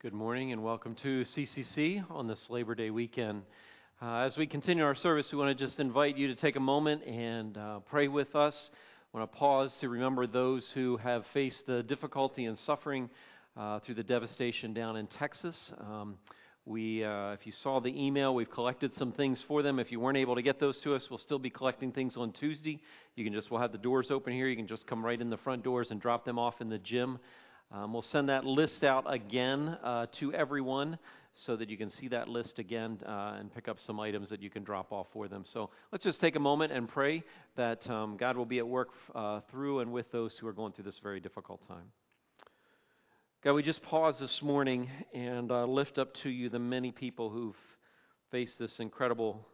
Good morning and welcome to CCC on this Labor Day weekend. Uh, as we continue our service, we want to just invite you to take a moment and uh, pray with us. I want to pause to remember those who have faced the difficulty and suffering uh, through the devastation down in Texas. Um, we, uh, if you saw the email, we've collected some things for them. If you weren't able to get those to us, we'll still be collecting things on Tuesday. You can just, we'll have the doors open here. You can just come right in the front doors and drop them off in the gym. Um, we'll send that list out again uh, to everyone so that you can see that list again uh, and pick up some items that you can drop off for them. So let's just take a moment and pray that um, God will be at work uh, through and with those who are going through this very difficult time. God, we just pause this morning and uh, lift up to you the many people who've faced this incredible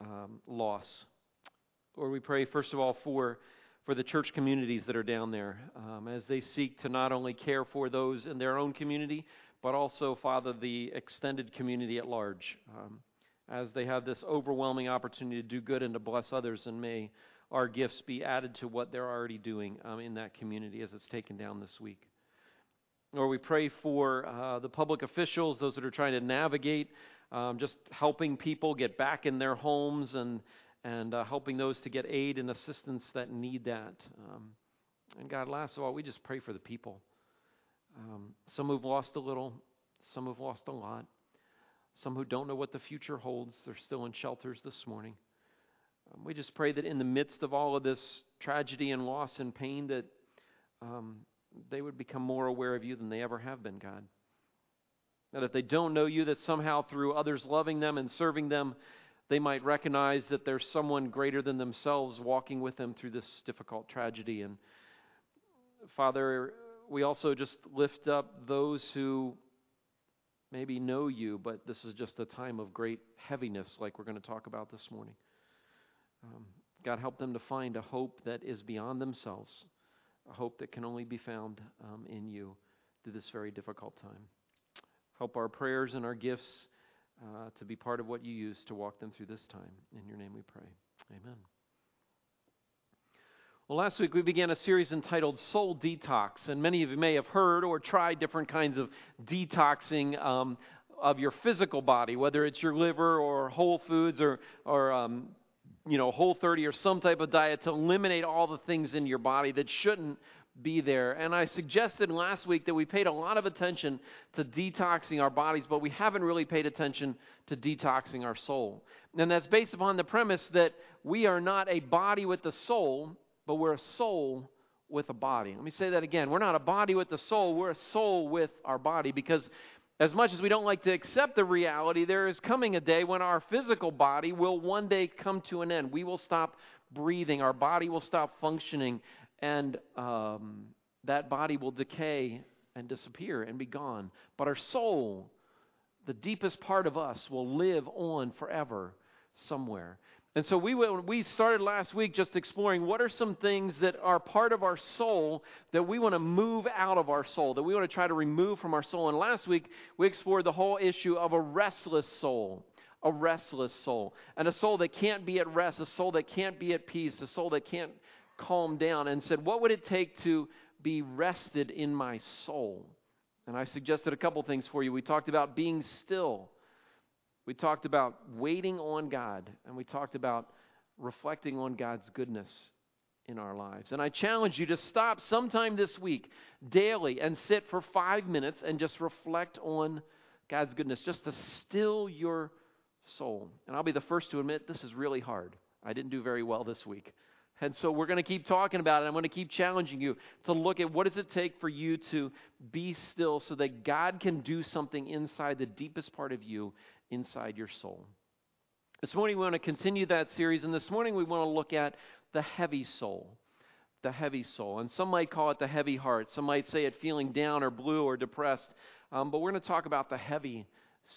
um, loss. Lord, we pray, first of all, for for the church communities that are down there um, as they seek to not only care for those in their own community, but also, Father, the extended community at large. Um, as they have this overwhelming opportunity to do good and to bless others, and may our gifts be added to what they're already doing um, in that community as it's taken down this week. Or we pray for uh, the public officials, those that are trying to navigate, um, just helping people get back in their homes and and uh, helping those to get aid and assistance that need that. Um, and God, last of all, we just pray for the people. Um, some who've lost a little, some who've lost a lot, some who don't know what the future holds. They're still in shelters this morning. Um, we just pray that in the midst of all of this tragedy and loss and pain, that um, they would become more aware of you than they ever have been, God. That if they don't know you, that somehow through others loving them and serving them, they might recognize that there's someone greater than themselves walking with them through this difficult tragedy. And Father, we also just lift up those who maybe know you, but this is just a time of great heaviness, like we're going to talk about this morning. Um, God, help them to find a hope that is beyond themselves, a hope that can only be found um, in you through this very difficult time. Help our prayers and our gifts uh, to be part of what you use to walk them through this time. In your name we pray. Amen. Well, last week we began a series entitled Soul Detox, and many of you may have heard or tried different kinds of detoxing um, of your physical body, whether it's your liver or Whole Foods or, or um, you know, Whole 30 or some type of diet to eliminate all the things in your body that shouldn't be there. And I suggested last week that we paid a lot of attention to detoxing our bodies, but we haven't really paid attention to detoxing our soul. And that's based upon the premise that we are not a body with a soul, but we're a soul with a body. Let me say that again. We're not a body with a soul, we're a soul with our body because as much as we don't like to accept the reality, there is coming a day when our physical body will one day come to an end. We will stop breathing, our body will stop functioning, and um, that body will decay and disappear and be gone. But our soul, the deepest part of us, will live on forever somewhere. And so we, we started last week just exploring what are some things that are part of our soul that we want to move out of our soul, that we want to try to remove from our soul. And last week we explored the whole issue of a restless soul. A restless soul. And a soul that can't be at rest, a soul that can't be at peace, a soul that can't calmed down and said, What would it take to be rested in my soul? And I suggested a couple things for you. We talked about being still, we talked about waiting on God, and we talked about reflecting on God's goodness in our lives. And I challenge you to stop sometime this week, daily, and sit for five minutes and just reflect on God's goodness, just to still your soul. And I'll be the first to admit this is really hard. I didn't do very well this week. And so we're going to keep talking about it. I'm going to keep challenging you to look at what does it take for you to be still so that God can do something inside the deepest part of you, inside your soul. This morning we want to continue that series, and this morning we want to look at the heavy soul. The heavy soul. And some might call it the heavy heart. Some might say it feeling down or blue or depressed. Um, but we're going to talk about the heavy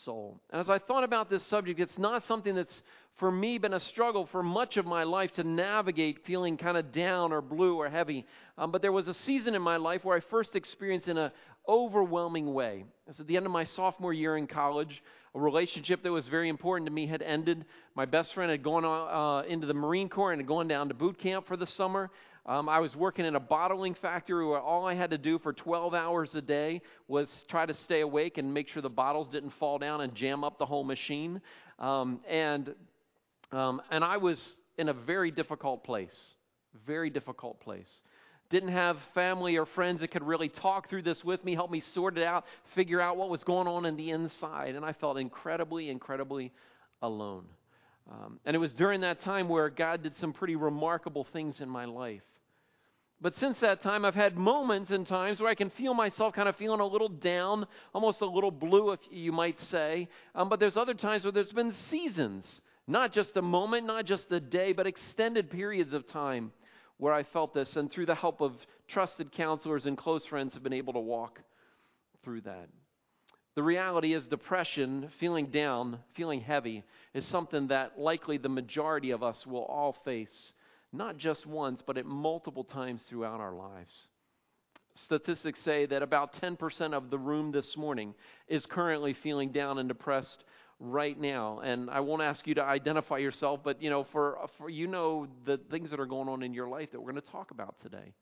soul. And as I thought about this subject, it's not something that's for me been a struggle for much of my life to navigate feeling kind of down or blue or heavy. Um, but there was a season in my life where I first experienced in an overwhelming way. It was at the end of my sophomore year in college. A relationship that was very important to me had ended. My best friend had gone uh, into the Marine Corps and had gone down to boot camp for the summer. Um, I was working in a bottling factory where all I had to do for 12 hours a day was try to stay awake and make sure the bottles didn't fall down and jam up the whole machine. Um, and um, and I was in a very difficult place, very difficult place didn't have family or friends that could really talk through this with me, help me sort it out, figure out what was going on in the inside. And I felt incredibly, incredibly alone. Um, and it was during that time where God did some pretty remarkable things in my life. But since that time, I've had moments and times where I can feel myself kind of feeling a little down, almost a little blue, if you might say. Um, but there's other times where there's been seasons, not just a moment, not just a day, but extended periods of time where I felt this, and through the help of trusted counselors and close friends, have been able to walk through that. The reality is, depression, feeling down, feeling heavy, is something that likely the majority of us will all face, not just once, but at multiple times throughout our lives. Statistics say that about 10% of the room this morning is currently feeling down and depressed right now. And I won't ask you to identify yourself, but you know, for, for you know the things that are going on in your life that we're going to talk about today.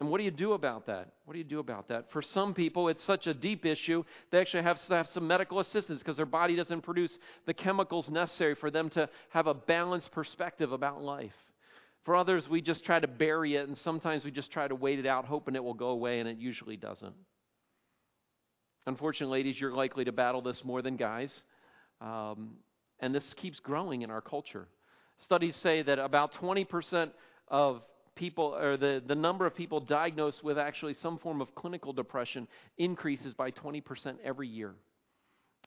And what do you do about that? What do you do about that? For some people, it's such a deep issue, they actually have to have some medical assistance because their body doesn't produce the chemicals necessary for them to have a balanced perspective about life. For others, we just try to bury it, and sometimes we just try to wait it out, hoping it will go away, and it usually doesn't. Unfortunately, ladies, you're likely to battle this more than guys. Um, and this keeps growing in our culture. Studies say that about 20% of people, or the, the number of people diagnosed with actually some form of clinical depression increases by 20% every year.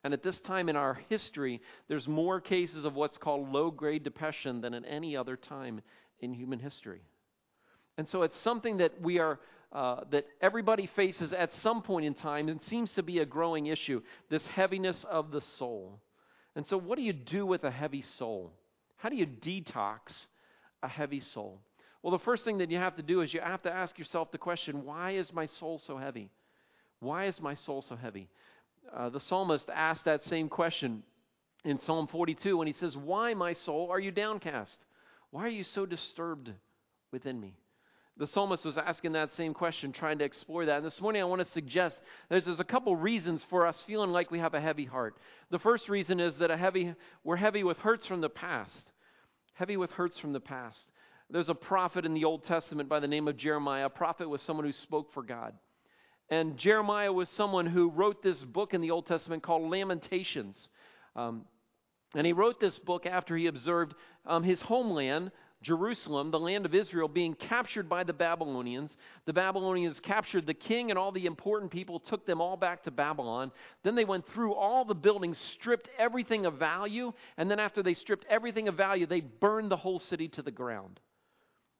And at this time in our history, there's more cases of what's called low grade depression than at any other time in human history. And so it's something that we are uh, that everybody faces at some point in time and seems to be a growing issue this heaviness of the soul. And so, what do you do with a heavy soul? How do you detox a heavy soul? Well, the first thing that you have to do is you have to ask yourself the question why is my soul so heavy? Why is my soul so heavy? Uh, the psalmist asked that same question in Psalm 42 when he says, Why, my soul, are you downcast? Why are you so disturbed within me? the psalmist was asking that same question, trying to explore that. And this morning I want to suggest that there's a couple reasons for us feeling like we have a heavy heart. The first reason is that a heavy, we're heavy with hurts from the past. Heavy with hurts from the past. There's a prophet in the Old Testament by the name of Jeremiah. A prophet was someone who spoke for God. And Jeremiah was someone who wrote this book in the Old Testament called Lamentations. Um, and he wrote this book after he observed um, his homeland Jerusalem, the land of Israel, being captured by the Babylonians. The Babylonians captured the king and all the important people, took them all back to Babylon. Then they went through all the buildings, stripped everything of value, and then after they stripped everything of value, they burned the whole city to the ground.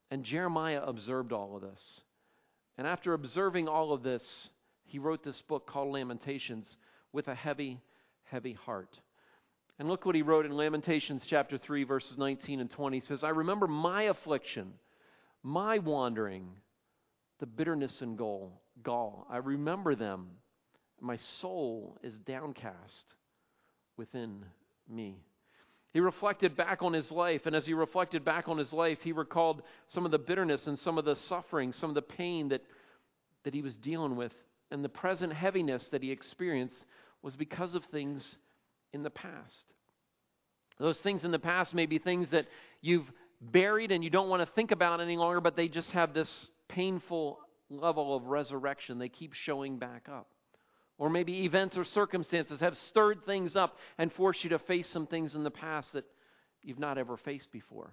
And Jeremiah observed all of this. And after observing all of this, he wrote this book called Lamentations with a heavy, heavy heart. And look what he wrote in Lamentations chapter 3, verses 19 and 20. He says, I remember my affliction, my wandering, the bitterness and gall. gall. I remember them. My soul is downcast within me. He reflected back on his life, and as he reflected back on his life, he recalled some of the bitterness and some of the suffering, some of the pain that, that he was dealing with. And the present heaviness that he experienced was because of things in the past. Those things in the past may be things that you've buried and you don't want to think about any longer, but they just have this painful level of resurrection. They keep showing back up. Or maybe events or circumstances have stirred things up and forced you to face some things in the past that you've not ever faced before.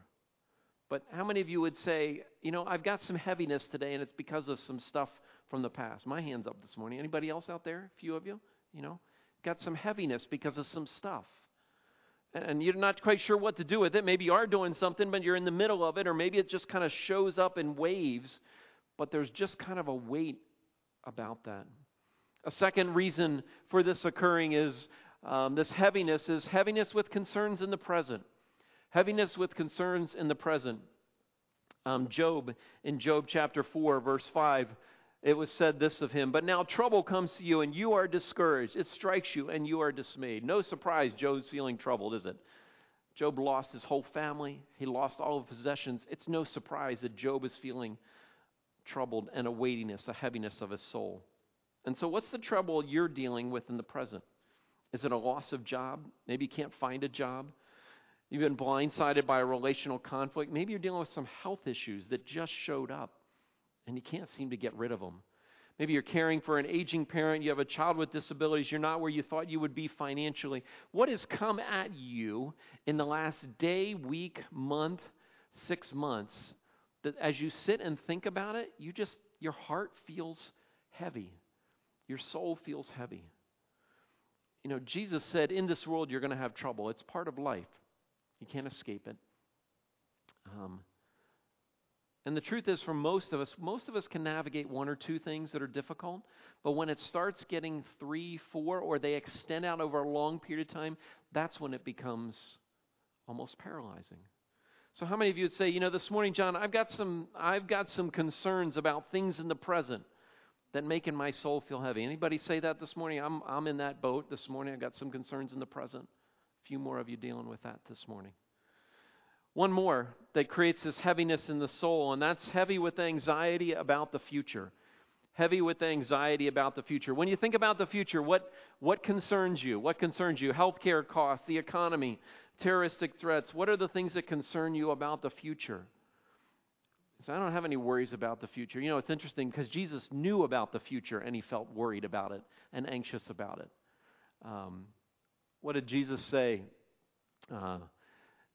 But how many of you would say, you know, I've got some heaviness today and it's because of some stuff from the past? My hand's up this morning. Anybody else out there? A few of you? You know, got some heaviness because of some stuff. And you're not quite sure what to do with it. Maybe you are doing something, but you're in the middle of it, or maybe it just kind of shows up in waves, but there's just kind of a weight about that. A second reason for this occurring is um, this heaviness is heaviness with concerns in the present. Heaviness with concerns in the present. Um, Job, in Job chapter 4, verse 5, it was said this of him, but now trouble comes to you and you are discouraged. It strikes you and you are dismayed. No surprise Job's feeling troubled, is it? Job lost his whole family, he lost all of his possessions. It's no surprise that Job is feeling troubled and a weightiness, a heaviness of his soul. And so, what's the trouble you're dealing with in the present? Is it a loss of job? Maybe you can't find a job. You've been blindsided by a relational conflict. Maybe you're dealing with some health issues that just showed up and you can't seem to get rid of them. Maybe you're caring for an aging parent, you have a child with disabilities, you're not where you thought you would be financially. What has come at you in the last day, week, month, six months that as you sit and think about it, you just, your heart feels heavy. Your soul feels heavy. You know, Jesus said, In this world, you're going to have trouble. It's part of life, you can't escape it. Um, and the truth is, for most of us, most of us can navigate one or two things that are difficult. But when it starts getting three, four, or they extend out over a long period of time, that's when it becomes almost paralyzing. So, how many of you would say, you know, this morning, John, I've got some, I've got some concerns about things in the present that making my soul feel heavy? Anybody say that this morning? I'm, I'm in that boat this morning. I've got some concerns in the present. A few more of you dealing with that this morning. One more that creates this heaviness in the soul, and that's heavy with anxiety about the future. Heavy with anxiety about the future. When you think about the future, what, what concerns you? What concerns you? Healthcare costs, the economy, terroristic threats. What are the things that concern you about the future? So I don't have any worries about the future. You know, it's interesting because Jesus knew about the future and he felt worried about it and anxious about it. Um, what did Jesus say? Uh,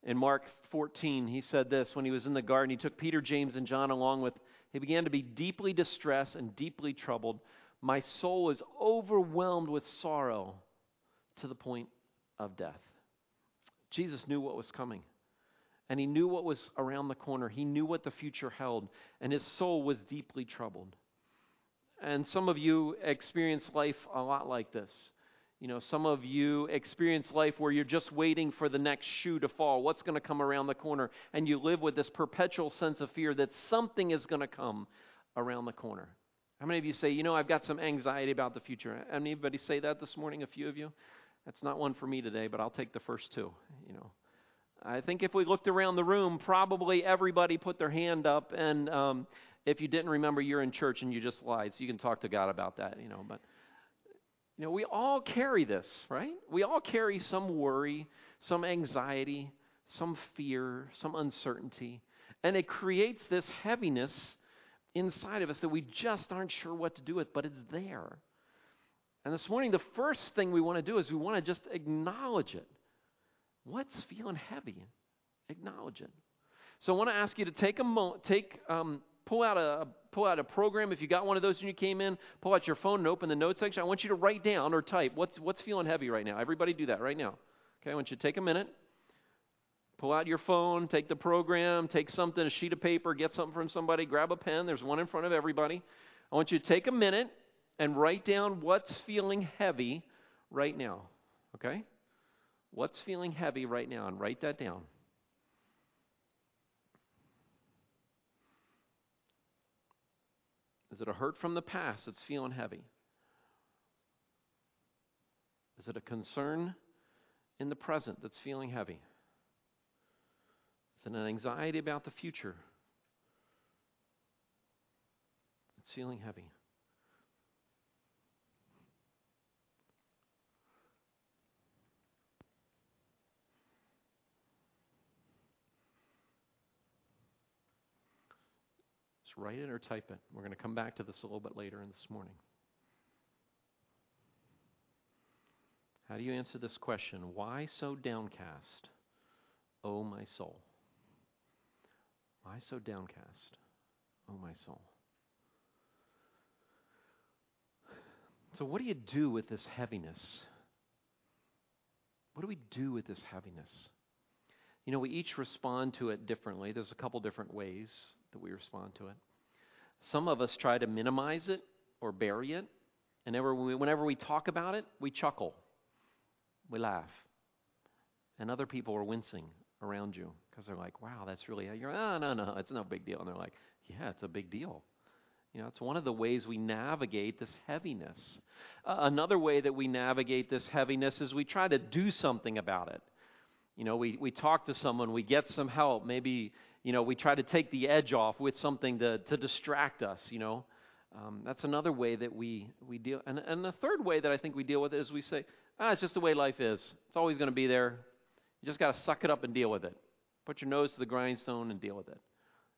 in Mark 14, he said this when he was in the garden. He took Peter, James, and John along with. He began to be deeply distressed and deeply troubled. My soul is overwhelmed with sorrow to the point of death. Jesus knew what was coming. And he knew what was around the corner. He knew what the future held. And his soul was deeply troubled. And some of you experience life a lot like this. You know, some of you experience life where you're just waiting for the next shoe to fall. What's going to come around the corner? And you live with this perpetual sense of fear that something is going to come around the corner. How many of you say, you know, I've got some anxiety about the future? Anybody say that this morning? A few of you? That's not one for me today, but I'll take the first two. You know, I think if we looked around the room, probably everybody put their hand up. And um, if you didn't remember, you're in church and you just lied. So you can talk to God about that, you know. But you know, we all carry this, right? We all carry some worry, some anxiety, some fear, some uncertainty. And it creates this heaviness inside of us that we just aren't sure what to do with, but it's there. And this morning, the first thing we want to do is we want to just acknowledge it. What's feeling heavy? Acknowledge it. So I want to ask you to take a moment, take, um, pull out a pull out a program. If you got one of those when you came in, pull out your phone and open the notes section. I want you to write down or type what's what's feeling heavy right now. Everybody do that right now. Okay, I want you to take a minute. Pull out your phone, take the program, take something, a sheet of paper, get something from somebody, grab a pen. There's one in front of everybody. I want you to take a minute and write down what's feeling heavy right now. Okay? What's feeling heavy right now? And write that down. Is it a hurt from the past that's feeling heavy? Is it a concern in the present that's feeling heavy? Is it an anxiety about the future that's feeling heavy? Write it or type it. We're going to come back to this a little bit later in this morning. How do you answer this question? Why so downcast, O oh my soul? Why so downcast, O oh my soul? So, what do you do with this heaviness? What do we do with this heaviness? You know, we each respond to it differently. There's a couple different ways that we respond to it. Some of us try to minimize it or bury it. And whenever we, talk about it, we chuckle, we laugh. And other people are wincing around you because they're like, wow, that's really, you're, oh, no, no, it's no big deal. And they're like, yeah, it's a big deal. You know, it's one of the ways we navigate this heaviness. Uh, another way that we navigate this heaviness is we try to do something about it. You know, we, we talk to someone, we get some help. Maybe, you know, we try to take the edge off with something to, to distract us, you know. Um, that's another way that we, we deal. And, and the third way that I think we deal with it is we say, ah, it's just the way life is. It's always going to be there. You just got to suck it up and deal with it. Put your nose to the grindstone and deal with it.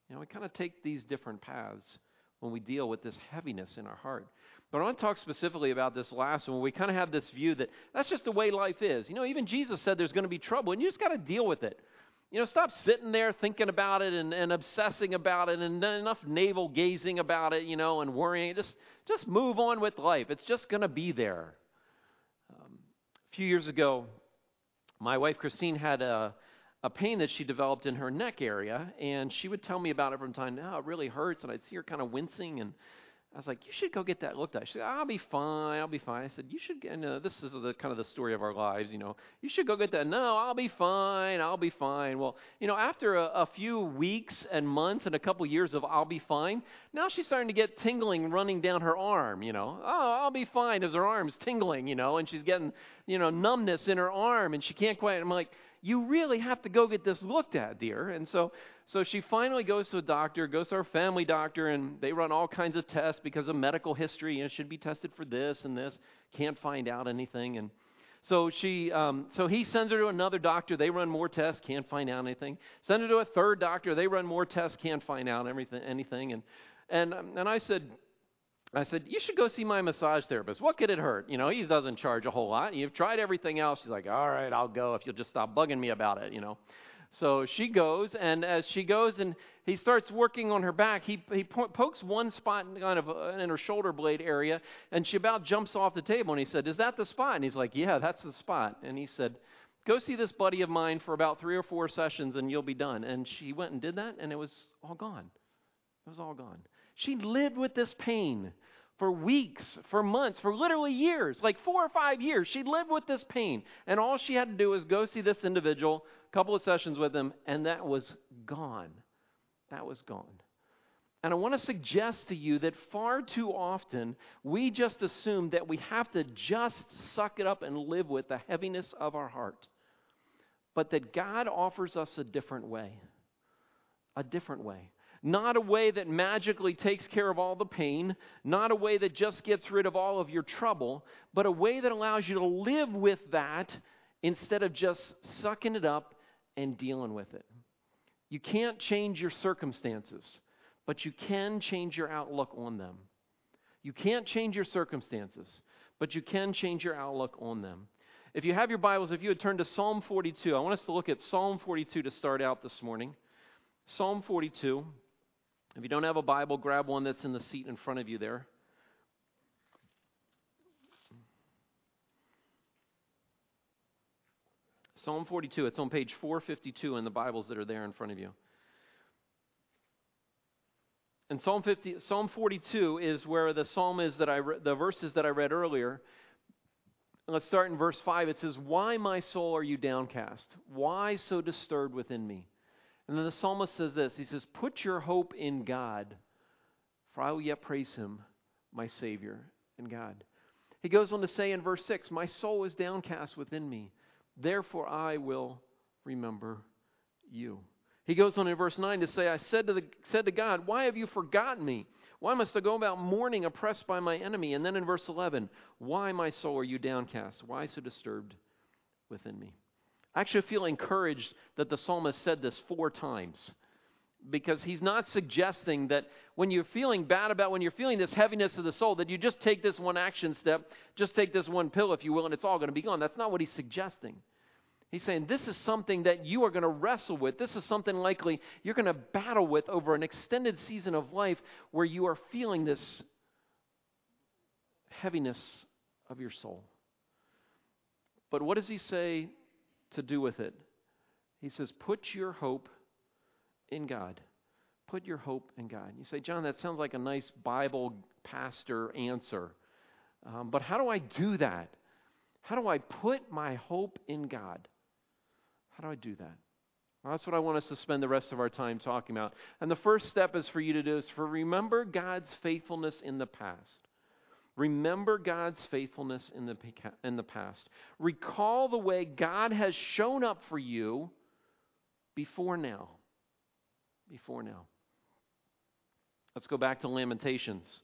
You know, we kind of take these different paths when we deal with this heaviness in our heart. But I want to talk specifically about this last one. We kind of have this view that that's just the way life is. You know, even Jesus said there's going to be trouble, and you just got to deal with it. You know, stop sitting there thinking about it and, and obsessing about it and enough navel gazing about it, you know, and worrying. Just, just move on with life. It's just going to be there. Um, a few years ago, my wife Christine had a, a pain that she developed in her neck area, and she would tell me about it from time to time. Oh, it really hurts, and I'd see her kind of wincing and I was like, you should go get that looked at. She said, I'll be fine. I'll be fine. I said, you should get, no, uh, this is the kind of the story of our lives, you know. You should go get that. No, I'll be fine. I'll be fine. Well, you know, after a, a few weeks and months and a couple years of I'll be fine, now she's starting to get tingling running down her arm, you know. Oh, I'll be fine as her arm's tingling, you know, and she's getting, you know, numbness in her arm and she can't quite. I'm like, you really have to go get this looked at, dear. And so so she finally goes to a doctor, goes to her family doctor, and they run all kinds of tests because of medical history. You know, should be tested for this and this. Can't find out anything. And so she, um, so he sends her to another doctor. They run more tests, can't find out anything. Send her to a third doctor. They run more tests, can't find out everything, anything. And and and I said, I said, you should go see my massage therapist. What could it hurt? You know, he doesn't charge a whole lot. You've tried everything else. She's like, all right, I'll go if you'll just stop bugging me about it. You know. So she goes, and as she goes and he starts working on her back, he, he po- pokes one spot kind of uh, in her shoulder blade area, and she about jumps off the table. And he said, Is that the spot? And he's like, Yeah, that's the spot. And he said, Go see this buddy of mine for about three or four sessions, and you'll be done. And she went and did that, and it was all gone. It was all gone. She lived with this pain for weeks, for months, for literally years, like four or five years. She lived with this pain. And all she had to do was go see this individual couple of sessions with him, and that was gone. That was gone. And I want to suggest to you that far too often we just assume that we have to just suck it up and live with the heaviness of our heart. But that God offers us a different way. A different way. Not a way that magically takes care of all the pain, not a way that just gets rid of all of your trouble, but a way that allows you to live with that instead of just sucking it up and dealing with it. You can't change your circumstances, but you can change your outlook on them. You can't change your circumstances, but you can change your outlook on them. If you have your Bibles, if you would turn to Psalm 42, I want us to look at Psalm 42 to start out this morning. Psalm 42. If you don't have a Bible, grab one that's in the seat in front of you there. Psalm 42. It's on page 452 in the Bibles that are there in front of you. And Psalm 50, Psalm 42 is where the psalm is that I re, the verses that I read earlier. Let's start in verse 5. It says, "Why my soul are you downcast? Why so disturbed within me?" And then the psalmist says this. He says, "Put your hope in God, for I will yet praise him, my savior and God." He goes on to say in verse 6, "My soul is downcast within me." Therefore I will remember you. He goes on in verse 9 to say, I said to, the, said to God, Why have you forgotten me? Why must I go about mourning, oppressed by my enemy? And then in verse 11, Why, my soul, are you downcast? Why so disturbed within me? I actually feel encouraged that the psalmist said this four times because he's not suggesting that when you're feeling bad about, when you're feeling this heaviness of the soul, that you just take this one action step, just take this one pill, if you will, and it's all going to be gone. That's not what he's suggesting. He's saying this is something that you are going to wrestle with. This is something likely you're going to battle with over an extended season of life where you are feeling this heaviness of your soul. But what does he say to do with it? He says, Put your hope in God. Put your hope in God. You say, John, that sounds like a nice Bible pastor answer. Um, but how do I do that? How do I put my hope in God? How do I do that? Well, that's what I want us to spend the rest of our time talking about. And the first step is for you to do is for remember God's faithfulness in the past. Remember God's faithfulness in the, in the past. Recall the way God has shown up for you before now. Before now. Let's go back to Lamentations,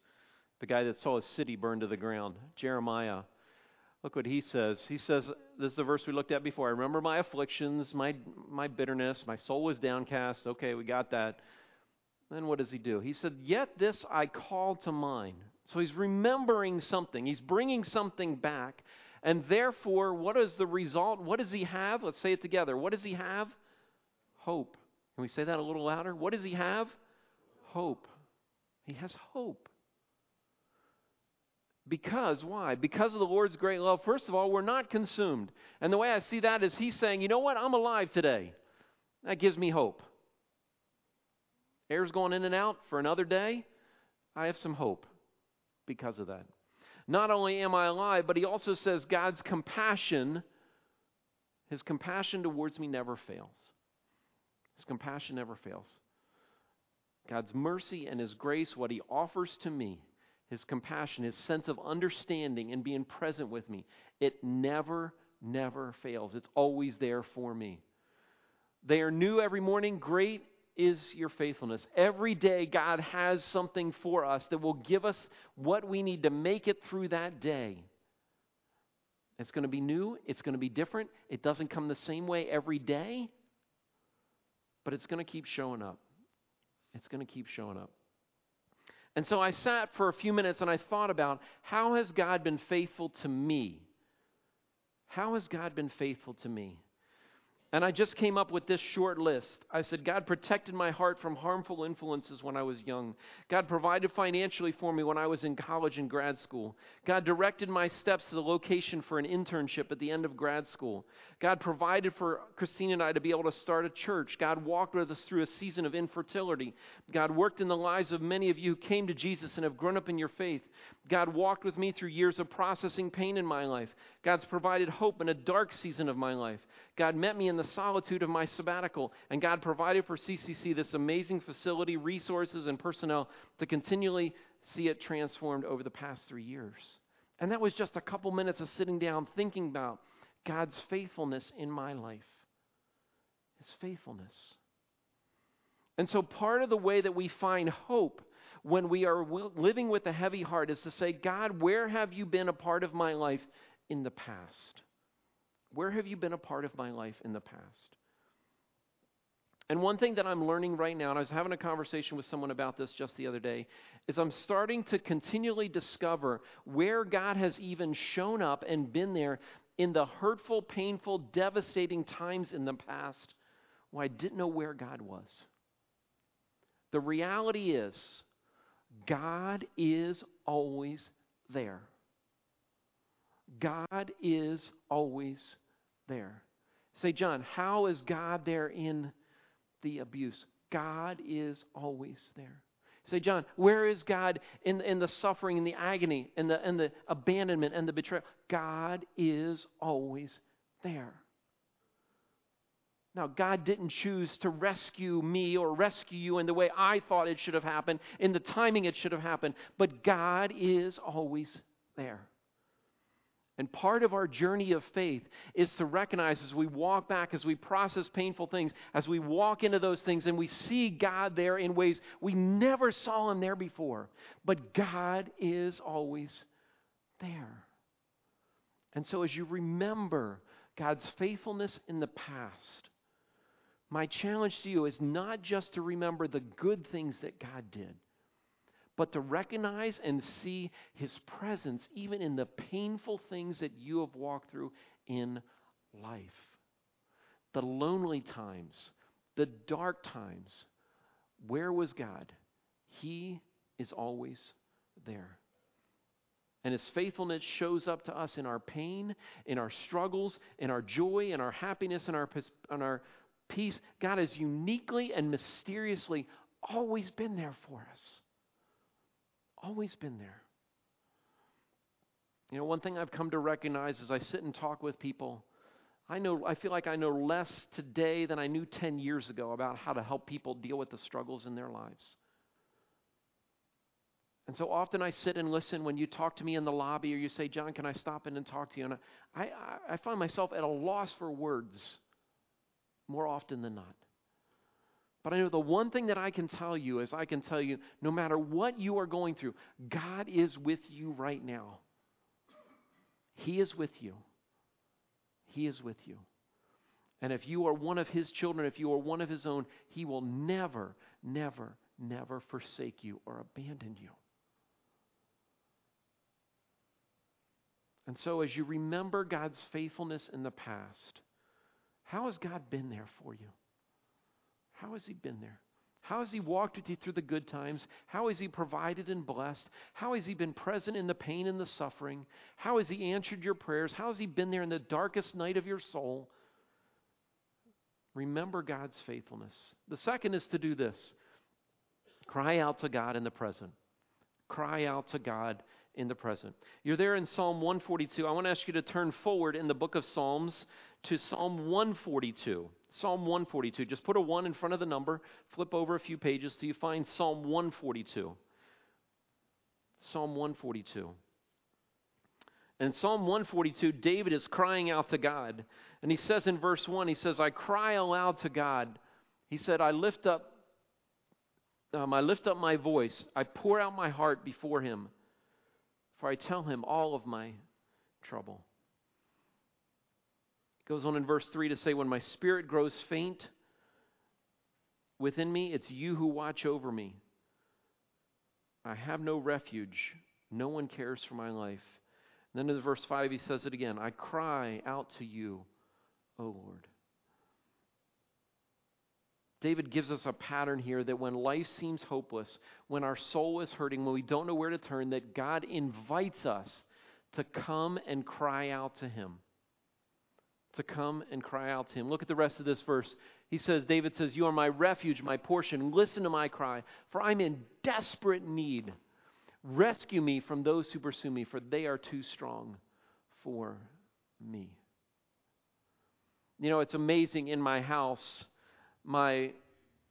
the guy that saw his city burned to the ground. Jeremiah. Look what he says. He says, This is the verse we looked at before. I remember my afflictions, my, my bitterness, my soul was downcast. Okay, we got that. Then what does he do? He said, Yet this I call to mind. So he's remembering something, he's bringing something back. And therefore, what is the result? What does he have? Let's say it together. What does he have? Hope. Can we say that a little louder? What does he have? Hope. He has hope. Because, why? Because of the Lord's great love. First of all, we're not consumed. And the way I see that is He's saying, you know what? I'm alive today. That gives me hope. Air's going in and out for another day. I have some hope because of that. Not only am I alive, but he also says God's compassion, his compassion towards me never fails. His compassion never fails. God's mercy and his grace, what he offers to me, his compassion, his sense of understanding and being present with me, it never, never fails. It's always there for me. They are new every morning. Great is your faithfulness. Every day, God has something for us that will give us what we need to make it through that day. It's going to be new, it's going to be different. It doesn't come the same way every day, but it's going to keep showing up. It's going to keep showing up. And so I sat for a few minutes and I thought about how has God been faithful to me? How has God been faithful to me? And I just came up with this short list. I said, God protected my heart from harmful influences when I was young. God provided financially for me when I was in college and grad school. God directed my steps to the location for an internship at the end of grad school. God provided for Christine and I to be able to start a church. God walked with us through a season of infertility. God worked in the lives of many of you who came to Jesus and have grown up in your faith. God walked with me through years of processing pain in my life. God's provided hope in a dark season of my life. God met me in the solitude of my sabbatical, and God provided for CCC this amazing facility, resources, and personnel to continually see it transformed over the past three years. And that was just a couple minutes of sitting down thinking about God's faithfulness in my life. His faithfulness. And so, part of the way that we find hope when we are living with a heavy heart is to say, God, where have you been a part of my life in the past? Where have you been a part of my life in the past? And one thing that I'm learning right now, and I was having a conversation with someone about this just the other day, is I'm starting to continually discover where God has even shown up and been there in the hurtful, painful, devastating times in the past where I didn't know where God was. The reality is, God is always there. God is always there. Say, John, how is God there in the abuse? God is always there. Say, John, where is God in, in the suffering and the agony and the, and the abandonment and the betrayal? God is always there. Now, God didn't choose to rescue me or rescue you in the way I thought it should have happened, in the timing it should have happened, but God is always there. And part of our journey of faith is to recognize as we walk back, as we process painful things, as we walk into those things and we see God there in ways we never saw Him there before. But God is always there. And so as you remember God's faithfulness in the past, my challenge to you is not just to remember the good things that God did, but to recognize and see His presence even in the painful things that you have walked through in life. The lonely times, the dark times. Where was God? He is always there. And His faithfulness shows up to us in our pain, in our struggles, in our joy, in our happiness, in our, in our peace. God has uniquely and mysteriously always been there for us always been there. You know, one thing I've come to recognize as I sit and talk with people I know I feel like I know less today than I knew 10 years ago about how to help people deal with the struggles in their lives. And so often I sit and listen when you talk to me in the lobby or you say, John, can I stop in and talk to you? And I, I, I find myself at a loss for words more often than not. But I know the one thing that I can tell you is I can tell you no matter what you are going through, God is with you right now. He is with you. He is with you. And if you are one of His children, if you are one of His own, He will never, never, never forsake you or abandon you. And so, as you remember God's faithfulness in the past, how has God been there for you? How has He been there? How has He walked with you through the good times? How has He provided and blessed? How has He been present in the pain and the suffering? How has He answered your prayers? How has He been there in the darkest night of your soul? Remember God's faithfulness. The second is to do this cry out to God in the present. Cry out to God in the present. You're there in Psalm 142. I want to ask you to turn forward in the book of Psalms to Psalm 142. Psalm 142. Just put a 1 in front of the number, flip over a few pages till you find Psalm 142. Psalm 142. And Psalm 142, David is crying out to God. And he says in verse 1, he says, I cry aloud to God. He said, I lift up um, I lift up my voice. I pour out my heart before him for I tell him all of my trouble. Goes on in verse 3 to say, When my spirit grows faint within me, it's you who watch over me. I have no refuge. No one cares for my life. And then in verse 5, he says it again I cry out to you, O Lord. David gives us a pattern here that when life seems hopeless, when our soul is hurting, when we don't know where to turn, that God invites us to come and cry out to Him. To come and cry out to Him. Look at the rest of this verse. He says, David says, You are my refuge, my portion. Listen to my cry, for I'm in desperate need. Rescue me from those who pursue me, for they are too strong for me. You know, it's amazing in my house my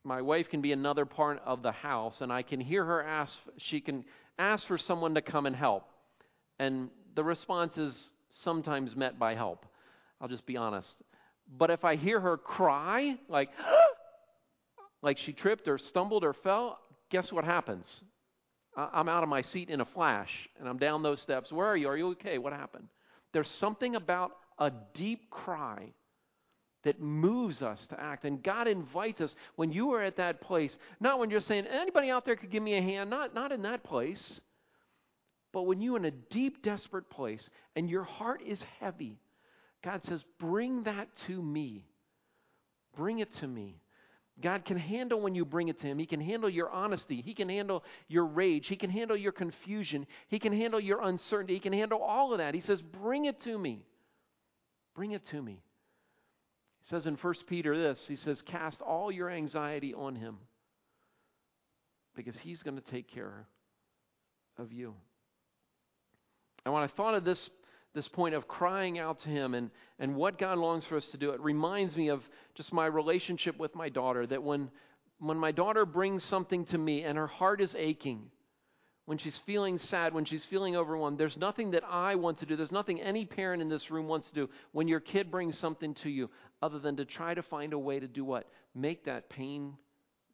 my wife can be another part of the house and I can hear her ask she can ask for someone to come and help. And the response is sometimes met by help. I'll just be honest. But if I hear her cry like like she tripped or stumbled or fell, guess what happens? I'm out of my seat in a flash and I'm down those steps. Where are you? Are you okay? What happened? There's something about a deep cry that moves us to act. And God invites us when you are at that place, not when you're saying, anybody out there could give me a hand, not, not in that place, but when you're in a deep, desperate place and your heart is heavy, God says, bring that to me. Bring it to me. God can handle when you bring it to Him. He can handle your honesty. He can handle your rage. He can handle your confusion. He can handle your uncertainty. He can handle all of that. He says, Bring it to me. Bring it to me. He says in 1 Peter this he says, Cast all your anxiety on him because he's going to take care of you. And when I thought of this, this point of crying out to him and, and what God longs for us to do, it reminds me of just my relationship with my daughter. That when, when my daughter brings something to me and her heart is aching, when she's feeling sad, when she's feeling overwhelmed, there's nothing that I want to do. There's nothing any parent in this room wants to do when your kid brings something to you other than to try to find a way to do what? Make that pain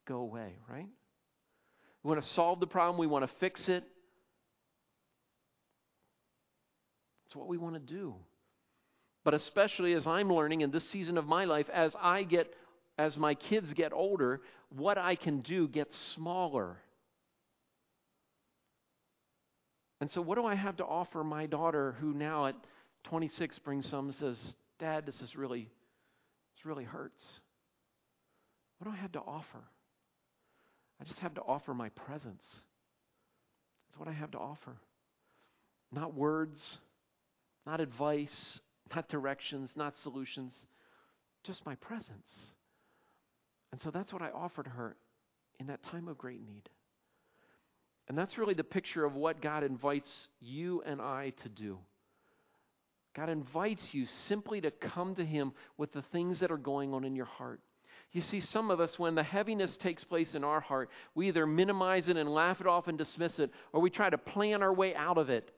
go away, right? We want to solve the problem, we want to fix it. It's what we want to do. But especially as I'm learning in this season of my life, as I get, as my kids get older, what I can do gets smaller And so, what do I have to offer my daughter who now at 26 brings some and says, Dad, this is really, this really hurts? What do I have to offer? I just have to offer my presence. That's what I have to offer. Not words, not advice, not directions, not solutions, just my presence. And so that's what I offered her in that time of great need. And that's really the picture of what God invites you and I to do. God invites you simply to come to Him with the things that are going on in your heart. You see, some of us, when the heaviness takes place in our heart, we either minimize it and laugh it off and dismiss it, or we try to plan our way out of it.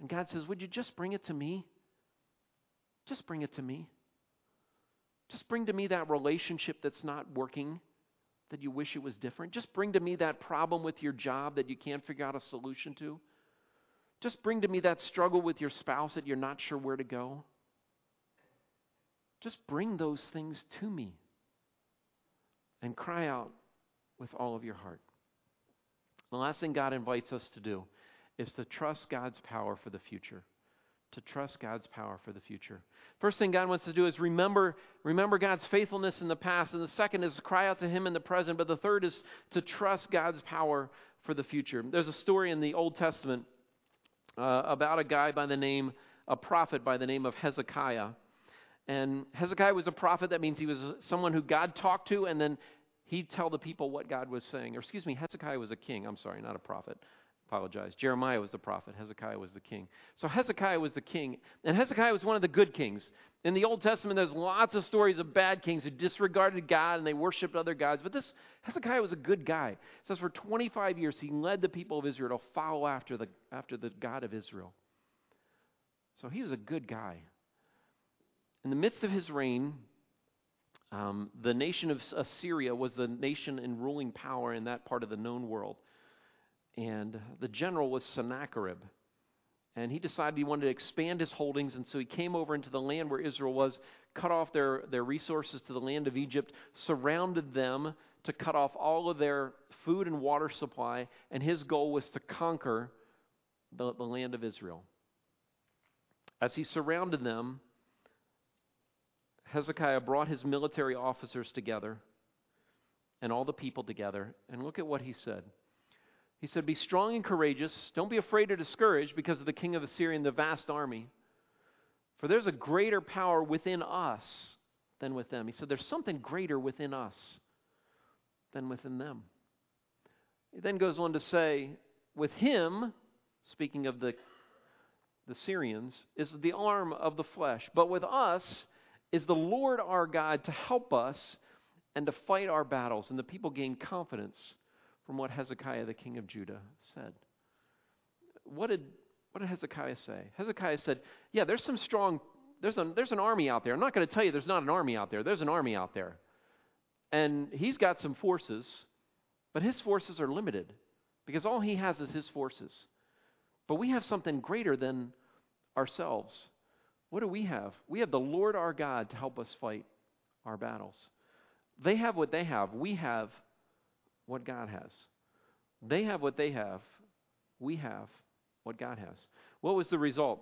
And God says, Would you just bring it to me? Just bring it to me. Just bring to me that relationship that's not working, that you wish it was different. Just bring to me that problem with your job that you can't figure out a solution to. Just bring to me that struggle with your spouse that you're not sure where to go. Just bring those things to me and cry out with all of your heart. The last thing God invites us to do is to trust God's power for the future. To trust God's power for the future. First thing God wants to do is remember, remember God's faithfulness in the past. And the second is to cry out to Him in the present. But the third is to trust God's power for the future. There's a story in the Old Testament uh, about a guy by the name, a prophet by the name of Hezekiah. And Hezekiah was a prophet. That means he was someone who God talked to, and then he'd tell the people what God was saying. Or, excuse me, Hezekiah was a king. I'm sorry, not a prophet. Apologize. Jeremiah was the prophet. Hezekiah was the king. So Hezekiah was the king. And Hezekiah was one of the good kings. In the Old Testament, there's lots of stories of bad kings who disregarded God and they worshiped other gods. But this Hezekiah was a good guy. It says for 25 years he led the people of Israel to follow after the, after the God of Israel. So he was a good guy. In the midst of his reign, um, the nation of Assyria was the nation in ruling power in that part of the known world. And the general was Sennacherib. And he decided he wanted to expand his holdings, and so he came over into the land where Israel was, cut off their, their resources to the land of Egypt, surrounded them to cut off all of their food and water supply, and his goal was to conquer the, the land of Israel. As he surrounded them, Hezekiah brought his military officers together and all the people together, and look at what he said. He said, Be strong and courageous. Don't be afraid or discouraged because of the king of Assyria and the vast army. For there's a greater power within us than with them. He said, There's something greater within us than within them. He then goes on to say, With him, speaking of the, the Syrians, is the arm of the flesh. But with us is the Lord our God to help us and to fight our battles. And the people gain confidence from what Hezekiah, the king of Judah, said. What did, what did Hezekiah say? Hezekiah said, Yeah, there's some strong, there's, a, there's an army out there. I'm not going to tell you there's not an army out there. There's an army out there. And he's got some forces, but his forces are limited because all he has is his forces. But we have something greater than ourselves. What do we have? We have the Lord our God to help us fight our battles. They have what they have. We have what God has. They have what they have. We have what God has. What was the result?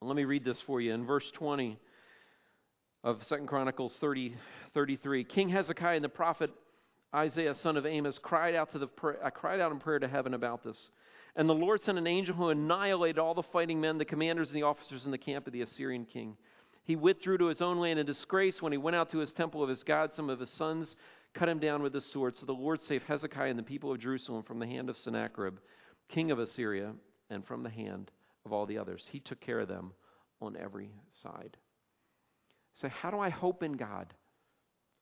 Let me read this for you. In verse 20 of 2 Chronicles 30, 33, King Hezekiah and the prophet Isaiah, son of Amos, cried out, to the, I uh, cried out in prayer to heaven about this. And the Lord sent an angel who annihilated all the fighting men, the commanders, and the officers in the camp of the Assyrian king. He withdrew to his own land in disgrace. When he went out to his temple of his God, some of his sons cut him down with the sword. So the Lord saved Hezekiah and the people of Jerusalem from the hand of Sennacherib, king of Assyria, and from the hand of all the others. He took care of them on every side. So, how do I hope in God?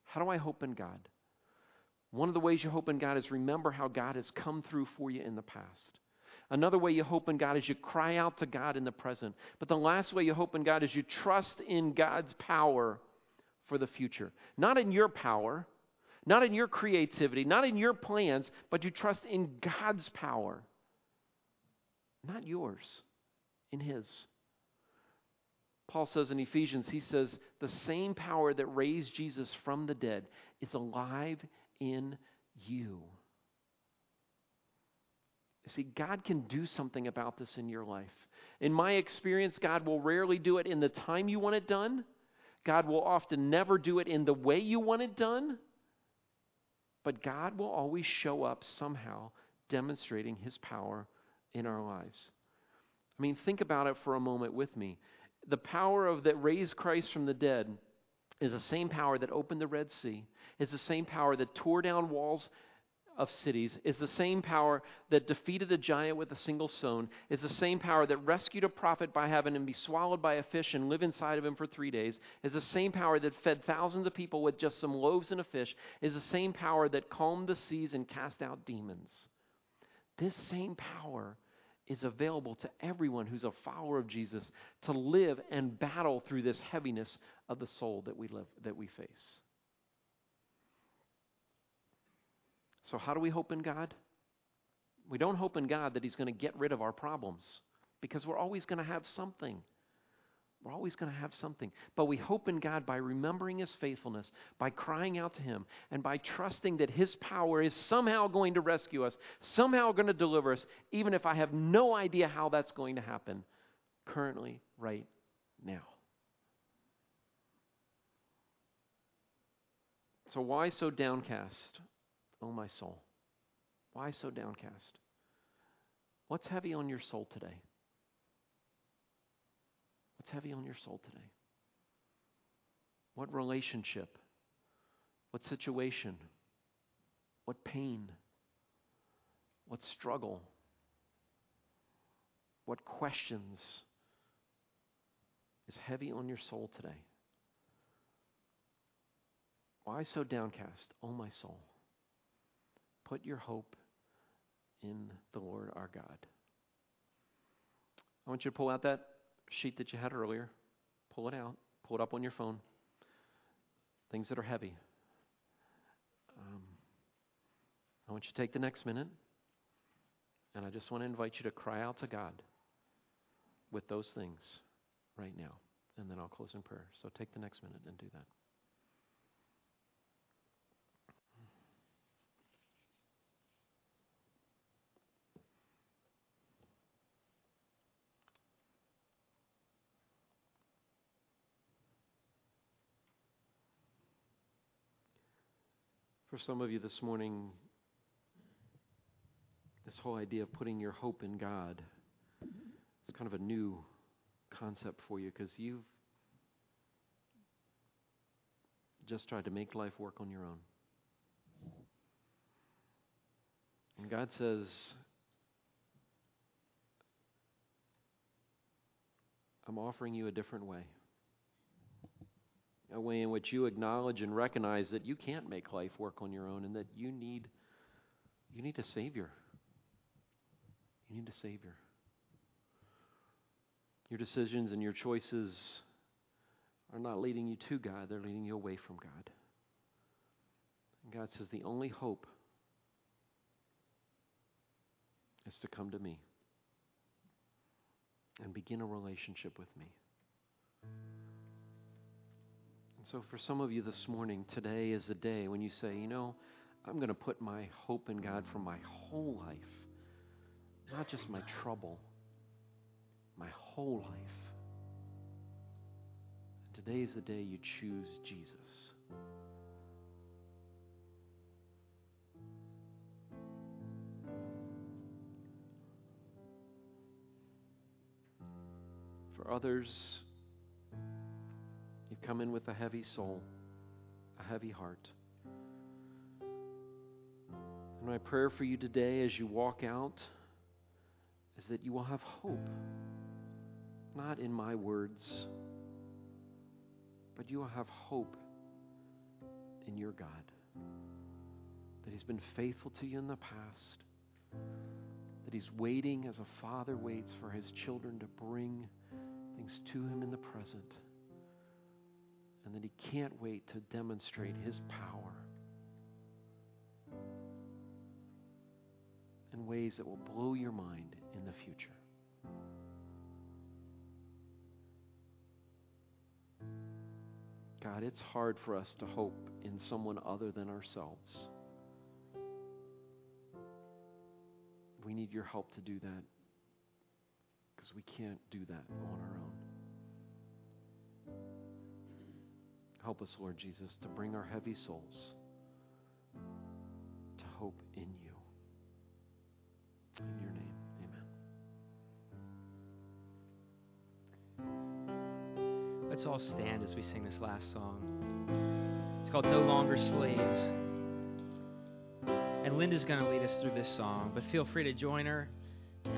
How do I hope in God? One of the ways you hope in God is remember how God has come through for you in the past. Another way you hope in God is you cry out to God in the present. But the last way you hope in God is you trust in God's power for the future. Not in your power, not in your creativity, not in your plans, but you trust in God's power. Not yours, in His. Paul says in Ephesians, he says, the same power that raised Jesus from the dead is alive in you. See, God can do something about this in your life. In my experience, God will rarely do it in the time you want it done. God will often never do it in the way you want it done. But God will always show up somehow demonstrating his power in our lives. I mean, think about it for a moment with me. The power of that raised Christ from the dead is the same power that opened the Red Sea. It's the same power that tore down walls of cities, is the same power that defeated a giant with a single stone, is the same power that rescued a prophet by having him be swallowed by a fish and live inside of him for three days, is the same power that fed thousands of people with just some loaves and a fish, is the same power that calmed the seas and cast out demons. This same power is available to everyone who's a follower of Jesus to live and battle through this heaviness of the soul that we live that we face. So how do we hope in God? We don't hope in God that he's going to get rid of our problems because we're always going to have something. We're always going to have something. But we hope in God by remembering His faithfulness, by crying out to Him, and by trusting that His power is somehow going to rescue us, somehow going to deliver us, even if I have no idea how that's going to happen currently, right now. So, why so downcast, O oh my soul? Why so downcast? What's heavy on your soul today? What's heavy on your soul today? What relationship? What situation? What pain? What struggle? What questions is heavy on your soul today? Why so downcast, O oh my soul? Put your hope in the Lord our God. I want you to pull out that sheet that you had earlier. Pull it out. Pull it up on your phone. Things that are heavy. Um, I want you to take the next minute, and I just want to invite you to cry out to God with those things right now. And then I'll close in prayer. So take the next minute and do that. For some of you this morning, this whole idea of putting your hope in God is kind of a new concept for you because you've just tried to make life work on your own. And God says, I'm offering you a different way a way in which you acknowledge and recognize that you can't make life work on your own and that you need you need a savior. You need a savior. Your decisions and your choices are not leading you to God, they're leading you away from God. And God says the only hope is to come to me and begin a relationship with me. So, for some of you this morning, today is a day when you say, you know, I'm going to put my hope in God for my whole life, not just my trouble, my whole life. Today is the day you choose Jesus. For others, come in with a heavy soul, a heavy heart. And my prayer for you today as you walk out is that you will have hope, not in my words, but you will have hope in your God. That He's been faithful to you in the past, that He's waiting as a father waits for His children to bring things to Him in the present and that He can't wait to demonstrate His power in ways that will blow your mind in the future. God, it's hard for us to hope in someone other than ourselves. We need your help to do that because we can't do that on our own. Help us, Lord Jesus, to bring our heavy souls to hope in you. In your name, amen. Let's all stand as we sing this last song. It's called No Longer Slaves. And Linda's going to lead us through this song, but feel free to join her